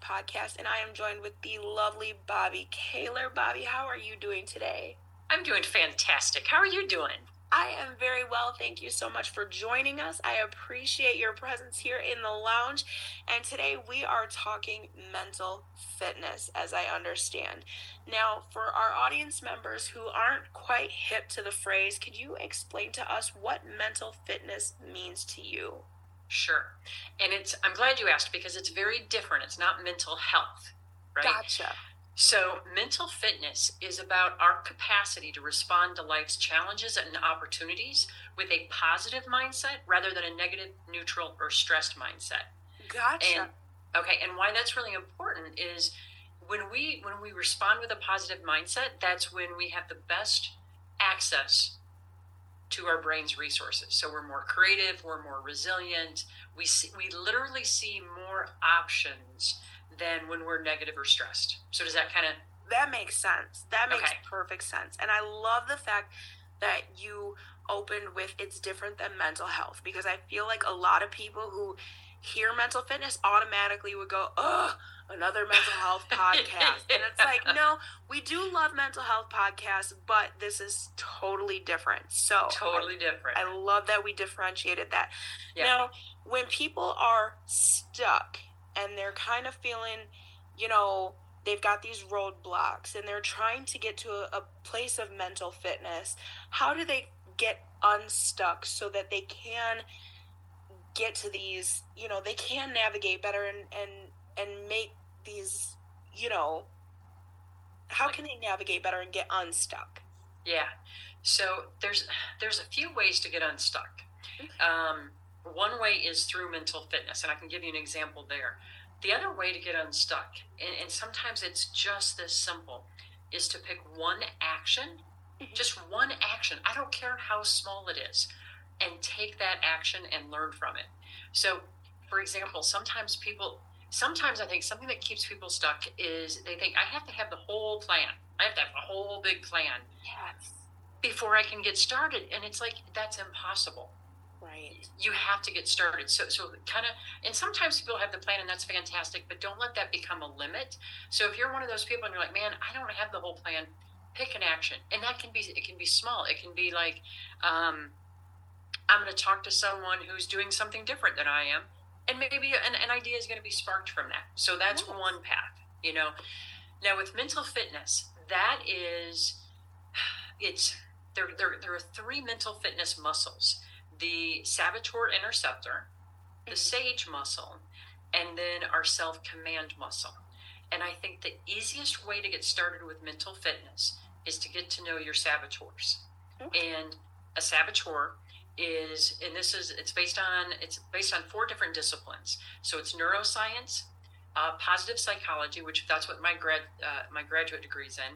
Podcast, and I am joined with the lovely Bobbi Kahler. Bobbi, how are you doing today? I'm doing fantastic. How are you doing? I am very well. Thank you so much for joining us. I appreciate your presence here in the lounge. And today we are talking mental fitness, as I understand. Now, for our audience members who aren't quite hip to the phrase, could you explain to us what mental fitness means to you? Sure. And it's I'm glad you asked because it's very different. It's not mental health, right? Gotcha. So, mental fitness is about our capacity to respond to life's challenges and opportunities with a positive mindset rather than a negative, neutral, or stressed mindset. Gotcha. And, okay, and why that's really important is when we when we respond with a positive mindset, that's when we have the best access to our brain's resources. So we're more creative, we're more resilient. We see, we literally see more options than when we're negative or stressed. So does that kind of that makes sense. That makes Okay. perfect sense. And I love the fact that you opened with it's different than mental health because I feel like a lot of people who hear mental fitness automatically would go, "Ugh, another mental health podcast." and it's like, "No, we do love mental health podcasts, but this is totally different." So, totally different? I love that we differentiated that. Yeah. Now, when people are stuck and they're kind of feeling, you know, they've got these roadblocks and they're trying to get to a, a place of mental fitness, how do they get unstuck so that they can get to these, you know, they can navigate better and and and make these, you know, how can they navigate better and get unstuck? Yeah. So there's there's a few ways to get unstuck. Um, one way is through mental fitness, and I can give you an example there. The other way to get unstuck, and, and sometimes it's just this simple, is to pick one action, just one action. I don't care how small it is, and take that action and learn from it. So, for example, sometimes people, sometimes I think something that keeps people stuck is they think I have to have the whole plan. I have to have a whole big plan Yes. before I can get started. And it's like that's impossible. Right. You have to get started. So so kind of and sometimes people have the plan and that's fantastic, but don't let that become a limit. So if you're one of those people and you're like, man, I don't have the whole plan, pick an action. And that can be it can be small. It can be like, um, I'm gonna talk to someone who's doing something different than I am. And maybe an, an idea is gonna be sparked from that. So that's one path, you know. Now with mental fitness, that is it's there, there, there are three mental fitness muscles the saboteur interceptor, the Mhm. sage muscle, and then our self command muscle. And I think the easiest way to get started with mental fitness is to get to know your saboteurs. Okay. And a saboteur is, and this is, it's based on, it's based on four different disciplines. So it's neuroscience, uh, positive psychology, which that's what my grad, uh, my graduate degree's in,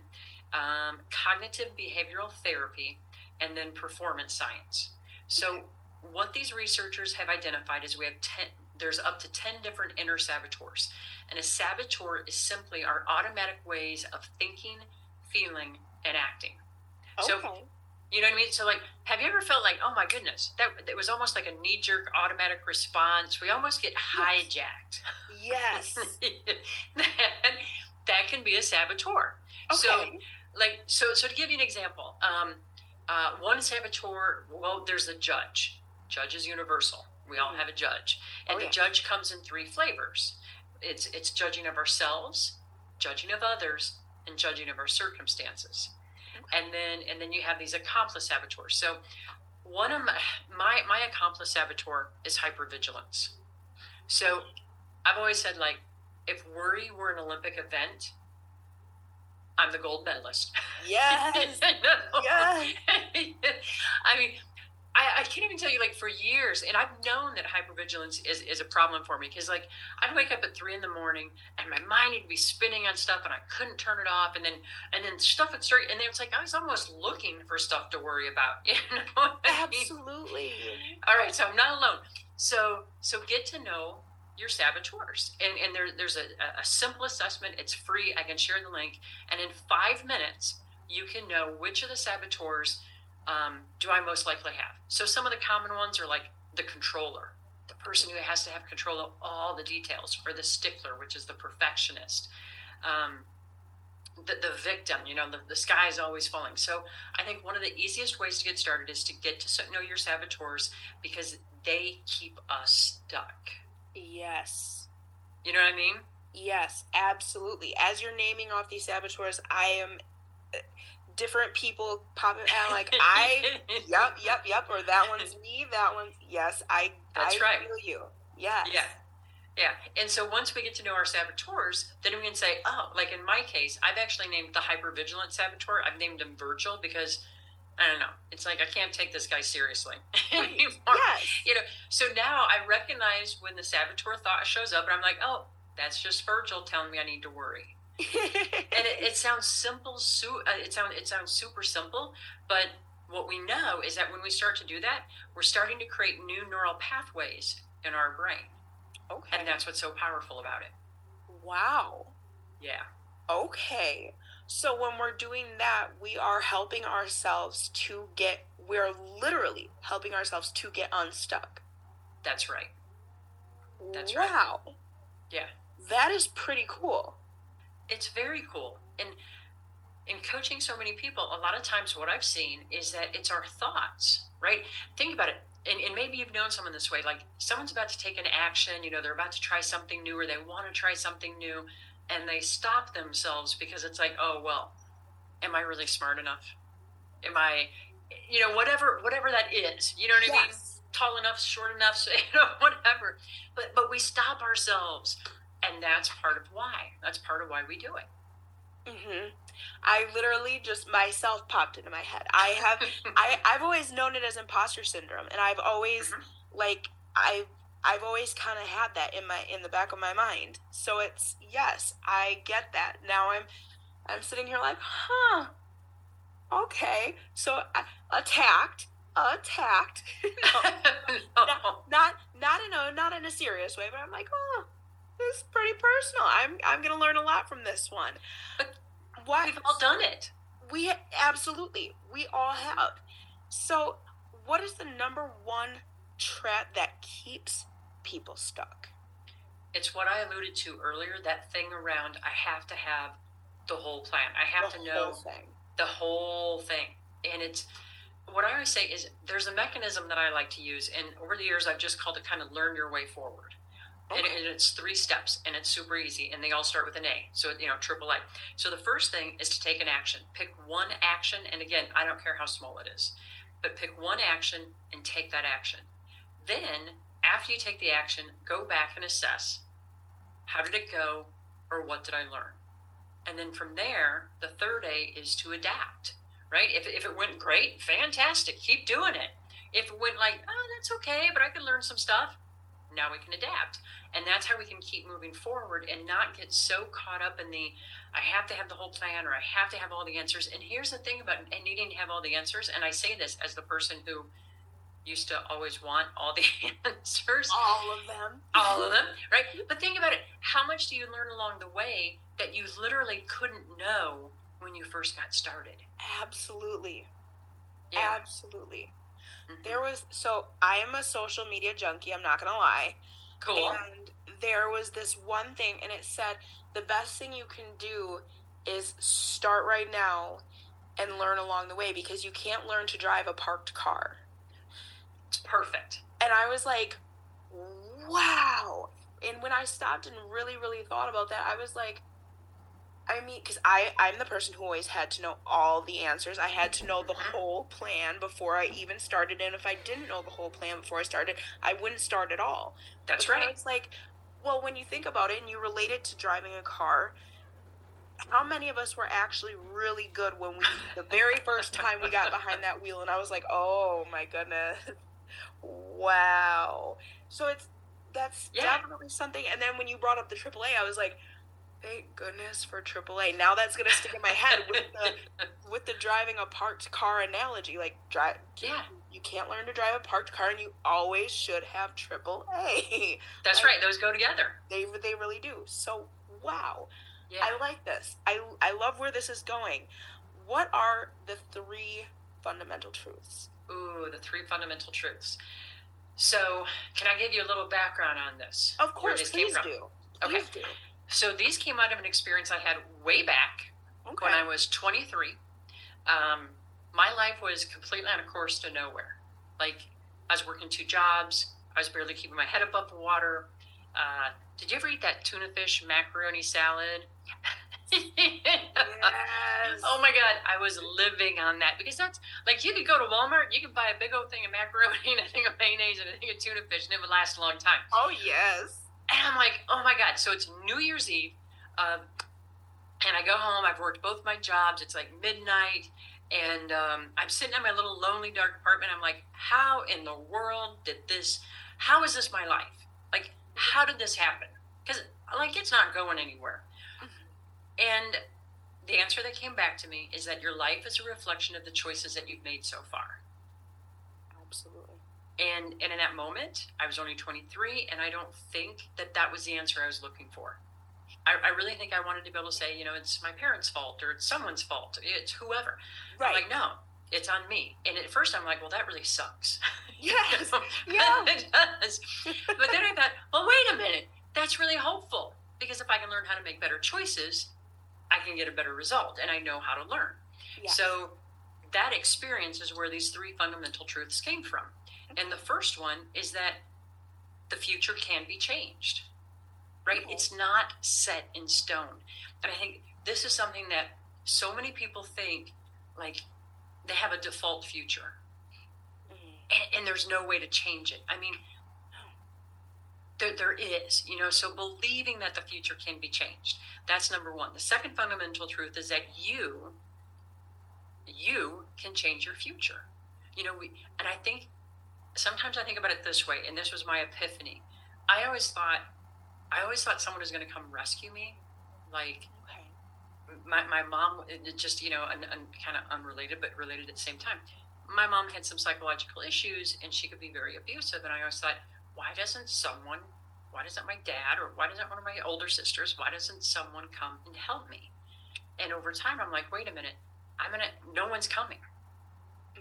um, cognitive behavioral therapy, and then performance science. So, what these researchers have identified is we have 10, there's up to 10 different inner saboteurs. And a saboteur is simply our automatic ways of thinking, feeling, and acting. So, Okay. You know what I mean? So, like, have you ever felt like, oh my goodness, that it was almost like a knee jerk automatic response? We almost get hijacked. Yes. that, that can be a saboteur. Okay. So, like so so to give you an example um uh one saboteur well there's a judge judge is universal we all Mhm. have a judge and Oh, the judge comes in three flavors it's it's judging of ourselves judging of others and judging of our circumstances and then and then you have these accomplice saboteurs so one of my my, my accomplice saboteur is hypervigilance so i've always said like if worry were an olympic event i'm the gold medalist Yes. Yes. I mean, I, I can't even tell you, like, for years, and I've known that hypervigilance is, is a problem for me because, like, I'd wake up at three in the morning and my mind would be spinning on stuff and I couldn't turn it off. And then, and then stuff would start, and then it's like I was almost looking for stuff to worry about. You know mean? Absolutely. All right, so I'm not alone. So so get to know your saboteurs, and and there there's a, a simple assessment. It's free. I can share the link, and in five minutes you can know which of the saboteurs um, do I most likely have. So some of the common ones are like the controller. The person who has to have control of all the details, or the stickler, which is the perfectionist. Um, the, the victim, you know, the, the sky is always falling. So I think one of the easiest ways to get started is to get to know your saboteurs because they keep us stuck. Yes. You know what I mean? Yes, absolutely. As you're naming off these saboteurs, I am different people popping out like I yep, yep, yep, or that one's me, that one's yes, I That's I right. feel you. Yes. Yeah. Yeah. And so once we get to know our saboteurs, then we can say, oh, like in my case, I've actually named the hypervigilant saboteur. I've named him Virgil because I don't know. It's like I can't take this guy seriously anymore. Yes. You know, so now I recognize when the saboteur thought shows up and I'm like, oh, that's just Virgil telling me I need to worry. And it, it sounds simple, su- uh, it sounds it sounds super simple, but what we know is that when we start to do that, we're starting to create new neural pathways in our brain. okay. And that's what's so powerful about it. wow. Yeah. Okay. So when we're doing that, we are helping ourselves to get we're literally helping ourselves to get unstuck. That's right. That's right. wow. Yeah. That is pretty cool. It's very cool. And in coaching so many people, a lot of times what I've seen is that it's our thoughts, right? Think about it. And, and maybe you've known someone this way. Like someone's about to take an action, you know, they're about to try something new or they want to try something new and they stop themselves because it's like, oh, well, am I really smart enough? Am I, you know, whatever, whatever that is, you know what I mean? Tall enough, short enough, so, you know, whatever. But but we stop ourselves, and that's part of why. That's part of why we do it. hmm I literally just myself popped into my head. I have I I've always known it as imposter syndrome, and I've always Mhm. like I I've always kind of had that in my in the back of my mind. So it's yes, I get that. Now I'm I'm sitting here like, huh, okay. So I, attacked, attacked. No, No. not not in a not in a serious way, but I'm like, oh, this is pretty personal. I'm I'm gonna learn a lot from this one. But what We've all done it. we absolutely we all have. So, what is the number one trap that keeps people stuck? It's what I alluded to earlier. That thing around I have to have the whole plan. I have The to know thing. the whole thing. And it's what I always say is there's a mechanism that I like to use, and over the years I've just called it kind of learn your way forward. And, Okay. and it's three steps, and it's super easy, and they all start with an A. So you know, triple A. So the first thing is to take an action. Pick one action, and again, I don't care how small it is, but pick one action and take that action. Then, after you take the action, go back and assess how did it go, or what did I learn. And then from there, the third A is to adapt, right? If, if it went great, fantastic, keep doing it. If it went like, oh, that's okay, but I could learn some stuff, now we can adapt. And that's how we can keep moving forward and not get so caught up in the, I have to have the whole plan or I have to have all the answers. And here's the thing about and needing to have all the answers. And I say this as the person who used to always want all the answers All of them. all of them, right? But think about it. How much do you learn along the way that you literally couldn't know when you first got started? Absolutely. Yeah. Absolutely. There was so I am a social media junkie, I'm not gonna lie. Cool. And there was this one thing and it said the best thing you can do is start right now and learn along the way because you can't learn to drive a parked car. It's perfect. And I was like, wow. And when I stopped and really, really thought about that, I was like, I mean, because I I'm the person who always had to know all the answers. I had to know the whole plan before I even started. And if I didn't know the whole plan before I started, I wouldn't start at all. That's then right. It's like, well, when you think about it and you relate it to driving a car, how many of us were actually really good when we the very first time we got behind that wheel and I was like, "Oh my goodness. Wow." So it's that's Yeah. definitely something and then when you brought up the AAA, I was like, "Thank goodness for AAA." Now that's going to stick in my head with the with the driving a parked car analogy. Like drive Yeah. you can't learn to drive a parked car and you always should have AAA. That's right. Those go together. They they really do. So wow, Yeah. I like this. I I love where this is going. What are the three fundamental truths? Ooh, the three fundamental truths. So, can I give you a little background on this? Of course, please do. Please okay. Do. So, these came out of an experience I had way back okay. when I was 23. Um, my life was completely on a course to nowhere. Like, I was working two jobs, I was barely keeping my head above the water. Uh, did you ever eat that tuna fish macaroni salad? yes. Oh my God, I was living on that because that's like you could go to Walmart, you could buy a big old thing of macaroni and a thing of mayonnaise and a thing of tuna fish, and it would last a long time. Oh yes. And I'm like, oh my God. So it's New Year's Eve, uh, and I go home. I've worked both my jobs. It's like midnight, and um, I'm sitting in my little lonely dark apartment. I'm like, how in the world did this? How is this my life? Like, how did this happen? Because like it's not going anywhere. And the answer that came back to me is that your life is a reflection of the choices that you've made so far. And, and in that moment, I was only 23, and I don't think that that was the answer I was looking for. I, I, really think I wanted to be able to say, you know, it's my parents' fault or it's someone's fault, it's whoever. Right. I'm like, no, it's on me. And at first, I'm like, well, that really sucks. Yes. yeah. it does. But then I thought, well, wait a minute. That's really hopeful because if I can learn how to make better choices, I can get a better result and I know how to learn. Yes. So that experience is where these three fundamental truths came from. And the first one is that the future can be changed, right? Okay. It's not set in stone. And I think this is something that so many people think like they have a default future mm-hmm. and, and, there's no way to change it. I mean, there, there is, you know, so believing that the future can be changed. That's number one. The second fundamental truth is that you, you can change your future. You know, we, and I think sometimes I think about it this way, and this was my epiphany. I always thought, I always thought someone was going to come rescue me. Like, my, my mom, just, you know, un, un, kind of unrelated, but related at the same time. My mom had some psychological issues and she could be very abusive. And I always thought, why doesn't someone, why doesn't my dad or why doesn't one of my older sisters, why doesn't someone come and help me? And over time, I'm like, wait a minute, I'm gonna, no one's coming.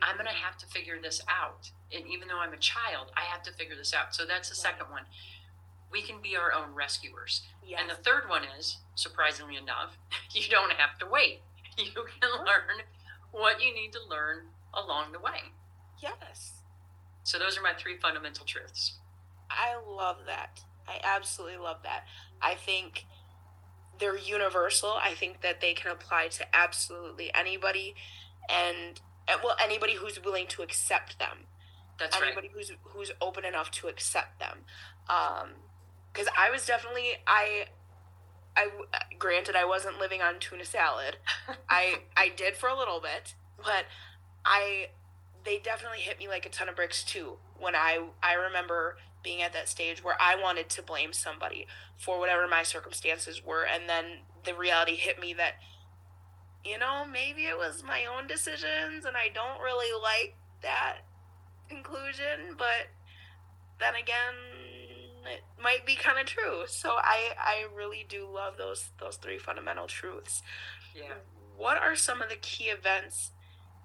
I'm gonna have to figure this out. And even though I'm a child, I have to figure this out. So that's the second one. We can be our own rescuers. Yes. And the third one is, surprisingly enough, you don't have to wait. You can learn what you need to learn along the way. Yes. So those are my three fundamental truths. I love that. I absolutely love that. I think they're universal. I think that they can apply to absolutely anybody and well anybody who's willing to accept them. That's anybody right. who's who's open enough to accept them. Um cuz I was definitely I I granted I wasn't living on tuna salad. I I did for a little bit, but I they definitely hit me like a ton of bricks too when I I remember being at that stage where I wanted to blame somebody for whatever my circumstances were. And then the reality hit me that, you know, maybe it was my own decisions and I don't really like that conclusion, but then again, it might be kind of true. So I, I really do love those those three fundamental truths. Yeah. What are some of the key events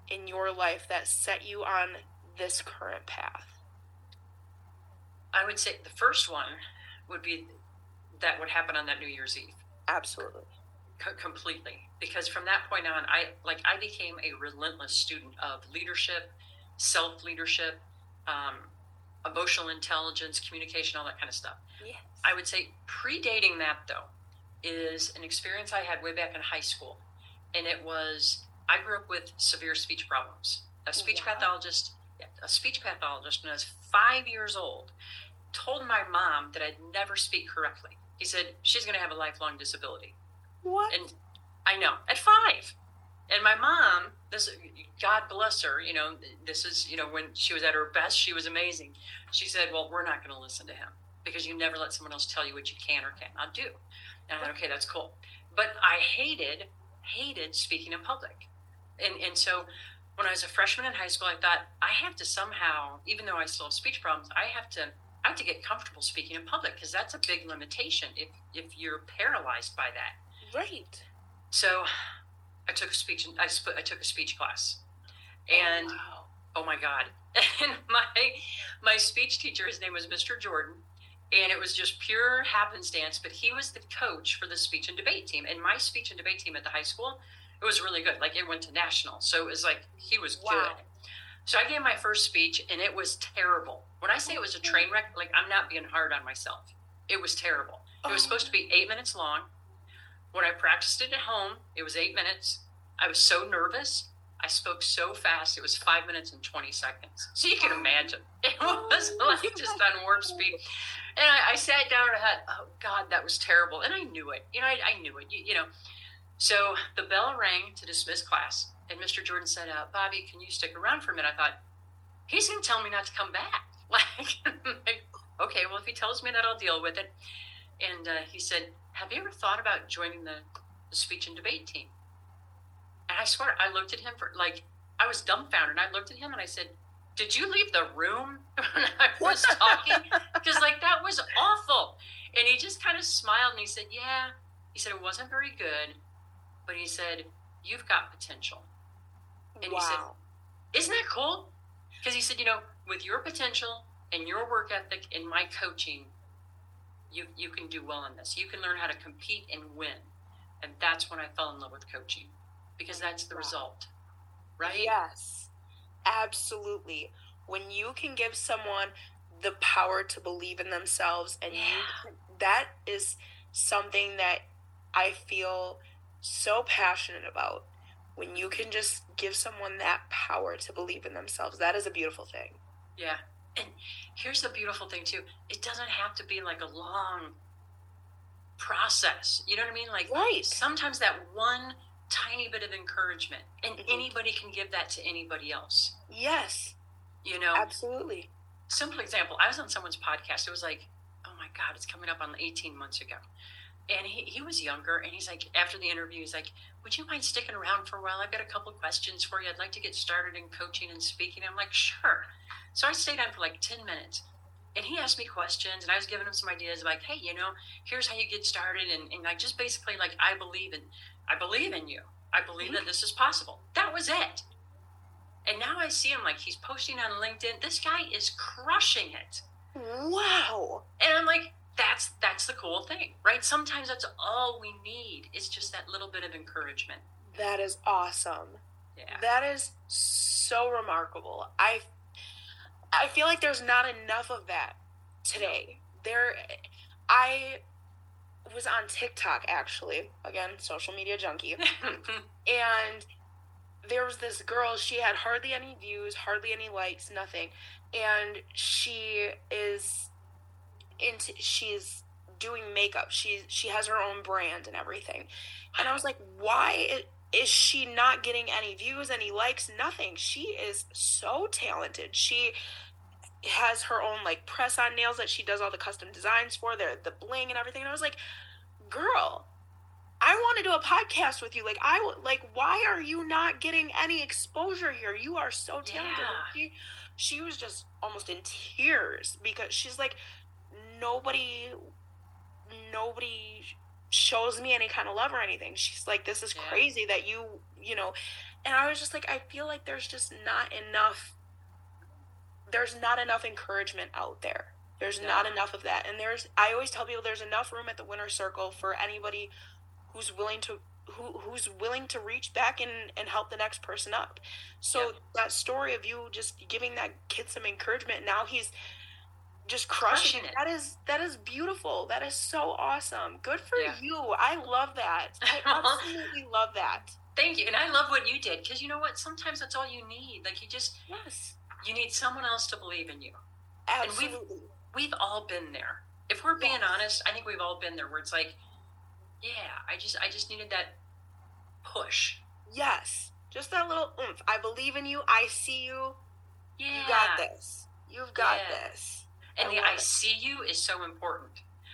in your life that set you on this current path? I would say the first one would be that would happen on that New Year's Eve. Absolutely. C- completely. Because from that point on, I like I became a relentless student of leadership, self leadership, um, emotional intelligence, communication, all that kind of stuff. Yes. I would say predating that though is an experience I had way back in high school, and it was I grew up with severe speech problems. A speech wow. pathologist, a speech pathologist when I was five years old told my mom that I'd never speak correctly. He said, She's going to have a lifelong disability. What? And I know, at five. And my mom, this God bless her, you know, this is, you know, when she was at her best, she was amazing. She said, Well, we're not going to listen to him because you never let someone else tell you what you can or cannot do. And I thought, okay, that's cool. But I hated, hated speaking in public. And and so when I was a freshman in high school, I thought I have to somehow, even though I still have speech problems, I have to I have to get comfortable speaking in public because that's a big limitation if if you're paralyzed by that. Right. So, I took a speech. I I took a speech class, oh, and oh, wow. oh my god, and my my speech teacher, his name was Mr. Jordan, and it was just pure happenstance. But he was the coach for the speech and debate team, and my speech and debate team at the high school, it was really good. Like it went to national, so it was like he was wow. good. So I gave my first speech, and it was terrible. When I say it was a train wreck, like I'm not being hard on myself. It was terrible. It was oh. supposed to be eight minutes long. When I practiced it at home, it was eight minutes. I was so nervous. I spoke so fast. It was five minutes and 20 seconds. So you can imagine. It was like just on warp speed. And I, I sat down and I thought, oh God, that was terrible. And I knew it. You know, I, I knew it. You, you, know. So the bell rang to dismiss class. And Mr. Jordan said, uh, Bobbi, can you stick around for a minute? I thought, he's going to tell me not to come back. Like, okay, well, if he tells me that, I'll deal with it. And uh, he said, have you ever thought about joining the, the speech and debate team? And I swear, I looked at him for like, I was dumbfounded. I looked at him and I said, Did you leave the room when I was talking? Because, like, that was awful. And he just kind of smiled and he said, Yeah. He said, It wasn't very good, but he said, You've got potential. And wow. he said, Isn't that cool? Because he said, You know, with your potential and your work ethic and my coaching, you, you can do well in this. You can learn how to compete and win. And that's when I fell in love with coaching because that's the wow. result, right? Yes, absolutely. When you can give someone the power to believe in themselves, and yeah. you, that is something that I feel so passionate about. When you can just give someone that power to believe in themselves, that is a beautiful thing. Yeah. And here's the beautiful thing, too it doesn't have to be like a long process. You know what I mean? Like, right. sometimes that one tiny bit of encouragement and mm-hmm. anybody can give that to anybody else yes you know absolutely simple example i was on someone's podcast it was like oh my god it's coming up on 18 months ago and he, he was younger and he's like after the interview he's like would you mind sticking around for a while i've got a couple of questions for you i'd like to get started in coaching and speaking i'm like sure so i stayed on for like 10 minutes and he asked me questions and i was giving him some ideas like hey you know here's how you get started and, and like just basically like i believe in I believe in you. I believe mm-hmm. that this is possible. That was it. And now I see him like he's posting on LinkedIn. This guy is crushing it. Wow. And I'm like, that's that's the cool thing, right? Sometimes that's all we need. It's just that little bit of encouragement. That is awesome. Yeah. That is so remarkable. I I feel like there's not enough of that today. There I was on TikTok actually. Again, social media junkie. and there was this girl, she had hardly any views, hardly any likes, nothing. And she is into she's doing makeup. She she has her own brand and everything. And I was like, why is she not getting any views, any likes, nothing? She is so talented. She has her own like press on nails that she does all the custom designs for, the the bling and everything. And I was like, girl, I want to do a podcast with you. Like I like why are you not getting any exposure here? You are so talented. Yeah. She, she was just almost in tears because she's like nobody nobody shows me any kind of love or anything. She's like this is yeah. crazy that you, you know, and I was just like I feel like there's just not enough there's not enough encouragement out there. There's yeah. not enough of that. And there's I always tell people there's enough room at the winner circle for anybody who's willing to who who's willing to reach back and and help the next person up. So yep. that story of you just giving that kid some encouragement, now he's just crushing, crushing it. That is that is beautiful. That is so awesome. Good for yeah. you. I love that. I absolutely love that. Thank you. And I love what you did because you know what? Sometimes that's all you need. Like you just yes. You need someone else to believe in you. Absolutely. And we've, we've all been there. If we're being yes. honest, I think we've all been there where it's like, yeah, I just I just needed that push. Yes. Just that little oomph. I believe in you. I see you. Yeah. You got this. You've got yeah. this. And I the I see you is so important.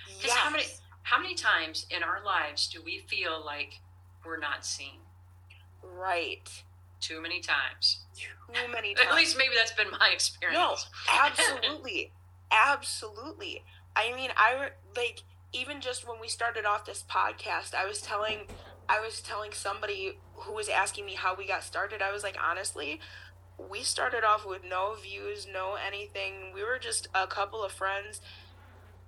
Because yes. how many how many times in our lives do we feel like we're not seen? Right. Too many times. Too many times. At least maybe that's been my experience. No, absolutely. absolutely. I mean, I like even just when we started off this podcast, I was telling I was telling somebody who was asking me how we got started. I was like, honestly, we started off with no views, no anything. We were just a couple of friends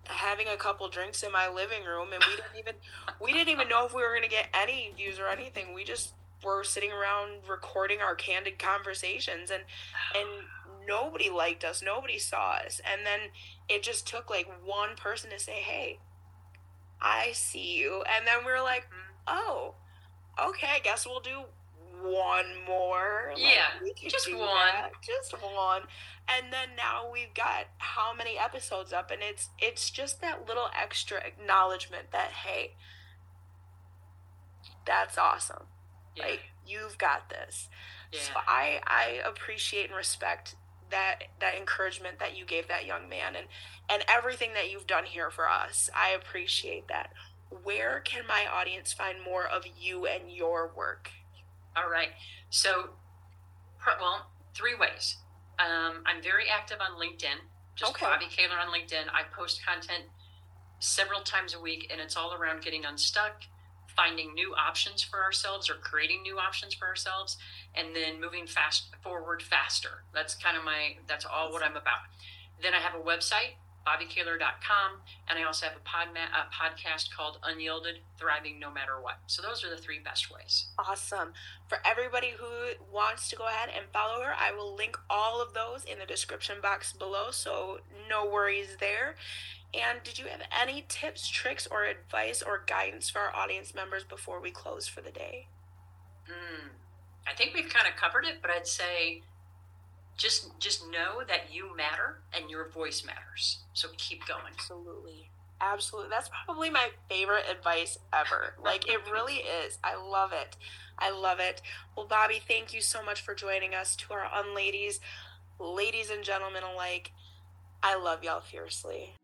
having a couple drinks in my living room and we didn't even we didn't even know if we were going to get any views or anything. We just were sitting around recording our candid conversations and and nobody liked us, nobody saw us. And then it just took like one person to say, "Hey, I see you." And then we were like. "Oh, okay, I guess we'll do one more. Like, yeah, just one. That. Just one. And then now we've got how many episodes up and it's it's just that little extra acknowledgement that hey, that's awesome. Yeah. Like you've got this. Yeah. So I I appreciate and respect that that encouragement that you gave that young man and and everything that you've done here for us. I appreciate that. Where can my audience find more of you and your work? All right. So, well, three ways. Um, I'm very active on LinkedIn. Just okay. Bobbi Kahler on LinkedIn. I post content several times a week, and it's all around getting unstuck, finding new options for ourselves, or creating new options for ourselves, and then moving fast forward faster. That's kind of my. That's all what I'm about. Then I have a website, bobbikahler.com, and I also have a, pod a podcast called Unyielding Thriving No Matter What. So those are the three best ways. Awesome. For everybody who wants to go ahead and follow her, I will link all of those in the description box below, so no worries there. And did you have any tips, tricks, or advice or guidance for our audience members before we close for the day? Hmm. I think we've kind of covered it, but I'd say just just know that you matter and your voice matters. So keep going. Absolutely. Absolutely. That's probably my favorite advice ever. Like it really is. I love it. I love it. Well, Bobbi, thank you so much for joining us to our unladies, ladies and gentlemen alike. I love y'all fiercely.